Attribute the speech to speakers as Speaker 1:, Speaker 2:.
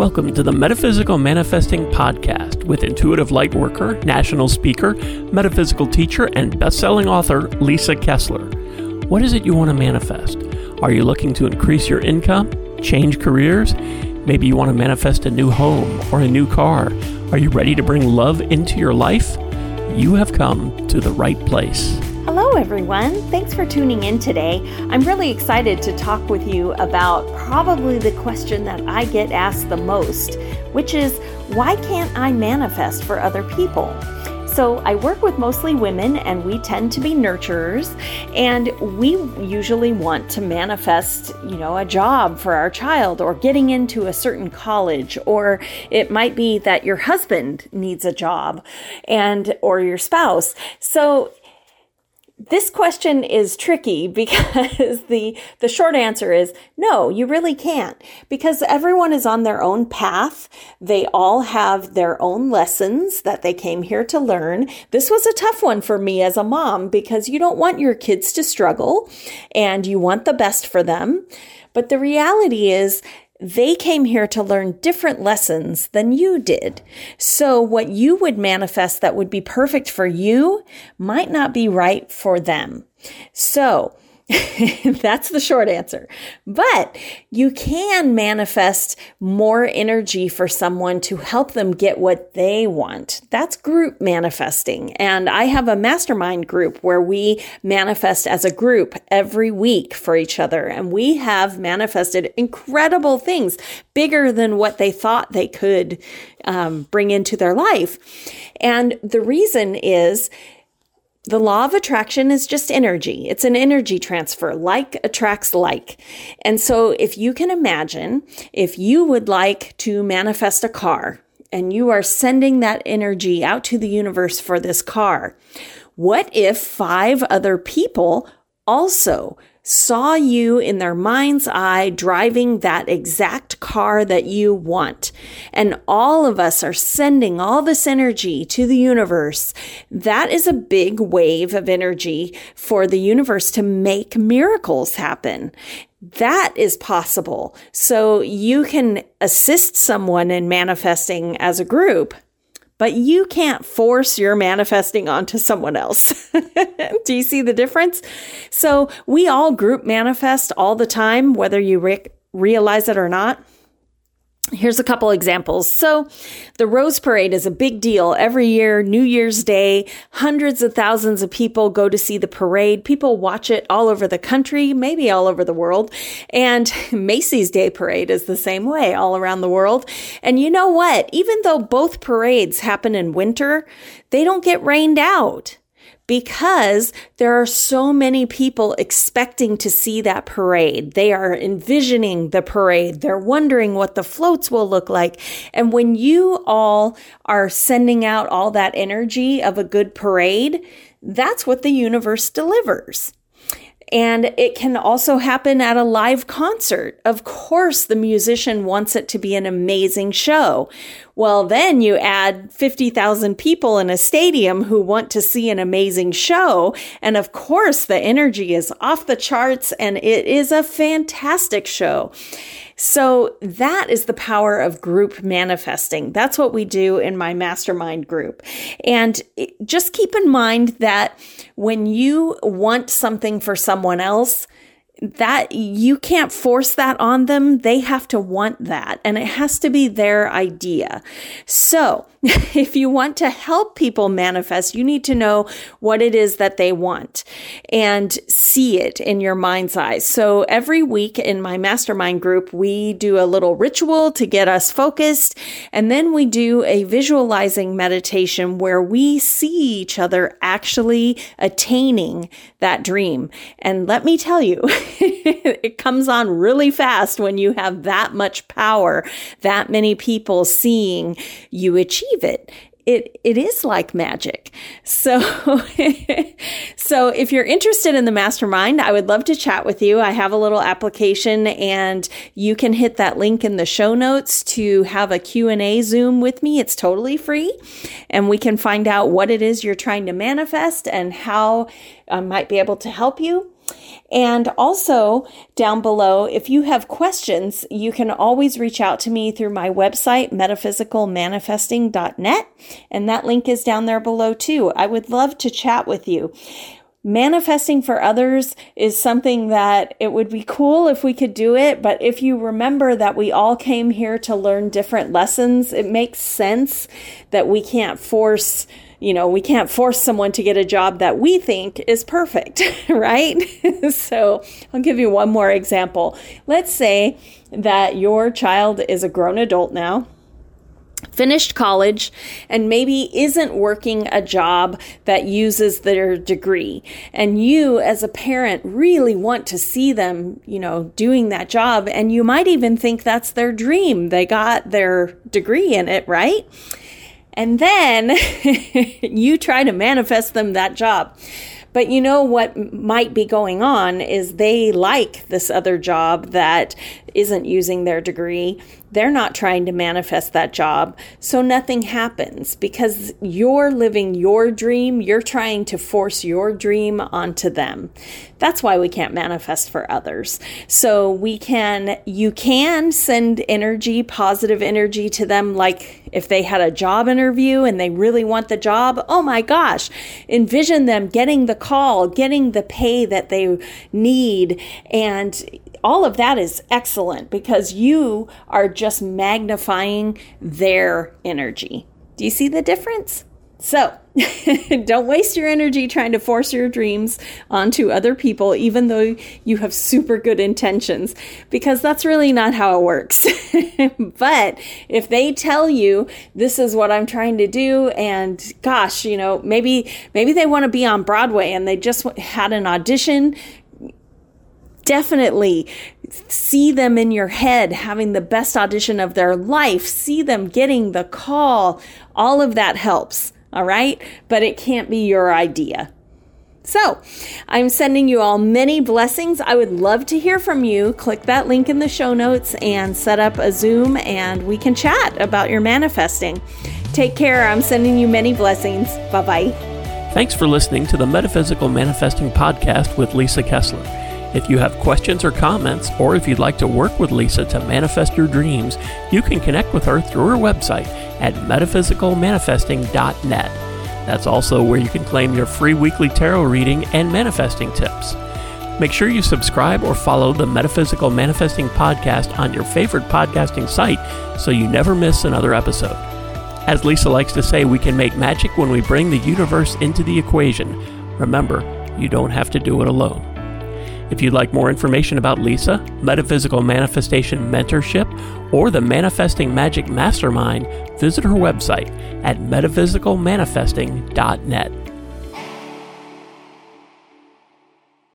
Speaker 1: Welcome to the Metaphysical Manifesting Podcast with intuitive lightworker, national speaker, metaphysical teacher, and best-selling author Lisa Kessler. What is it you want to manifest? Are you looking to increase your income, change careers? Maybe you want to manifest a new home or a new car. Are you ready to bring love into your life? You have come to the right place.
Speaker 2: Hello, everyone. Thanks for tuning in today. I'm really excited to talk with you about probably the question that I get asked the most, which is why can't I manifest for other people? So, I work with mostly women, and we tend to be nurturers, and we usually want to manifest, you know, a job for our child or getting into a certain college, or it might be that your husband needs a job and or your spouse. So, this question is tricky because the the short answer is no you really can't. Because everyone is on their own path. They all have their own lessons that they came here to learn. This was a tough one for me as a mom because you don't want your kids to struggle and you want the best for them. But the reality is they came here to learn different lessons than you did. So what you would manifest that would be perfect for you might not be right for them. So That's the short answer. But you can manifest more energy for someone to help them get what they want. That's group manifesting. And I have a mastermind group where we manifest as a group every week for each other. And we have manifested incredible things bigger than what they thought they could um, bring into their life. And the reason is, the law of attraction is just energy. It's an energy transfer. Like attracts like. And so if you can imagine, if you would like to manifest a car and you are sending that energy out to the universe for this car, what if five other people also saw you in their mind's eye driving that exact car that you want. And all of us are sending all this energy to the universe. That is a big wave of energy for the universe to make miracles happen. That is possible. So you can assist someone in manifesting as a group but you can't force your manifesting onto someone else. Do you see the difference? So we all group manifest all the time, whether you re- realize it or not. Here's a couple examples. So, the Rose Parade is a big deal every year, New Year's Day. Hundreds of thousands of people go to see the parade. People watch it all over the country, maybe all over the world. And Macy's Day Parade is the same way all around the world. And you know what? Even though both parades happen in winter, they don't get rained out because there are so many people expecting to see that parade. They are envisioning the parade. They're wondering what the floats will look like. And when you all are sending out all that energy of a good parade, that's what the universe delivers. And it can also happen at a live concert. Of course, the musician wants it to be an amazing show. Well, then you add 50,000 people in a stadium who want to see an amazing show. And of course, the energy is off the charts and it is a fantastic show. So that is the power of group manifesting. That's what we do in my mastermind group. And just keep in mind that when you want something for someone else, that you can't force that on them. They have to want that and it has to be their idea. So if you want to help people manifest, you need to know what it is that they want and see it in your mind's eye. So every week in my mastermind group, we do a little ritual to get us focused. And then we do a visualizing meditation where we see each other actually attaining that dream. And let me tell you, it comes on really fast when you have that much power, that many people seeing you achieve it it it is like magic. So so if you're interested in the mastermind, I would love to chat with you. I have a little application and you can hit that link in the show notes to have a Q&A Zoom with me. It's totally free and we can find out what it is you're trying to manifest and how I might be able to help you. And also down below, if you have questions, you can always reach out to me through my website, metaphysicalmanifesting.net. And that link is down there below too. I would love to chat with you. Manifesting for others is something that it would be cool if we could do it. But if you remember that we all came here to learn different lessons, it makes sense that we can't force you know, we can't force someone to get a job that we think is perfect, right? so I'll give you one more example. Let's say that your child is a grown adult now finished college and maybe isn't working a job that uses their degree and you as a parent really want to see them you know doing that job and you might even think that's their dream they got their degree in it right and then you try to manifest them that job. But you know what might be going on is they like this other job that isn't using their degree they're not trying to manifest that job. So nothing happens because you're living your dream. You're trying to force your dream onto them. That's why we can't manifest for others. So we can, you can send energy, positive energy to them. Like if they had a job interview and they really want the job, oh my gosh, envision them getting the call, getting the pay that they need. And all of that is excellent because you are just magnifying their energy. Do you see the difference? So, don't waste your energy trying to force your dreams onto other people, even though you have super good intentions, because that's really not how it works. but if they tell you this is what I'm trying to do, and gosh, you know, maybe maybe they want to be on Broadway and they just had an audition definitely see them in your head having the best audition of their life, see them getting the call. All of that helps, all right? But it can't be your idea. So, I'm sending you all many blessings. I would love to hear from you. Click that link in the show notes and set up a Zoom and we can chat about your manifesting. Take care. I'm sending you many blessings. Bye bye.
Speaker 1: Thanks for listening to the Metaphysical Manifesting Podcast with Lisa Kessler. If you have questions or comments, or if you'd like to work with Lisa to manifest your dreams, you can connect with her through her website at metaphysicalmanifesting.net. That's also where you can claim your free weekly tarot reading and manifesting tips. Make sure you subscribe or follow the Metaphysical Manifesting Podcast on your favorite podcasting site so you never miss another episode. As Lisa likes to say, we can make magic when we bring the universe into the equation. Remember, you don't have to do it alone. If you'd like more information about Lisa, Metaphysical Manifestation Mentorship, or the Manifesting Magic Mastermind, visit her website at metaphysicalmanifesting.net.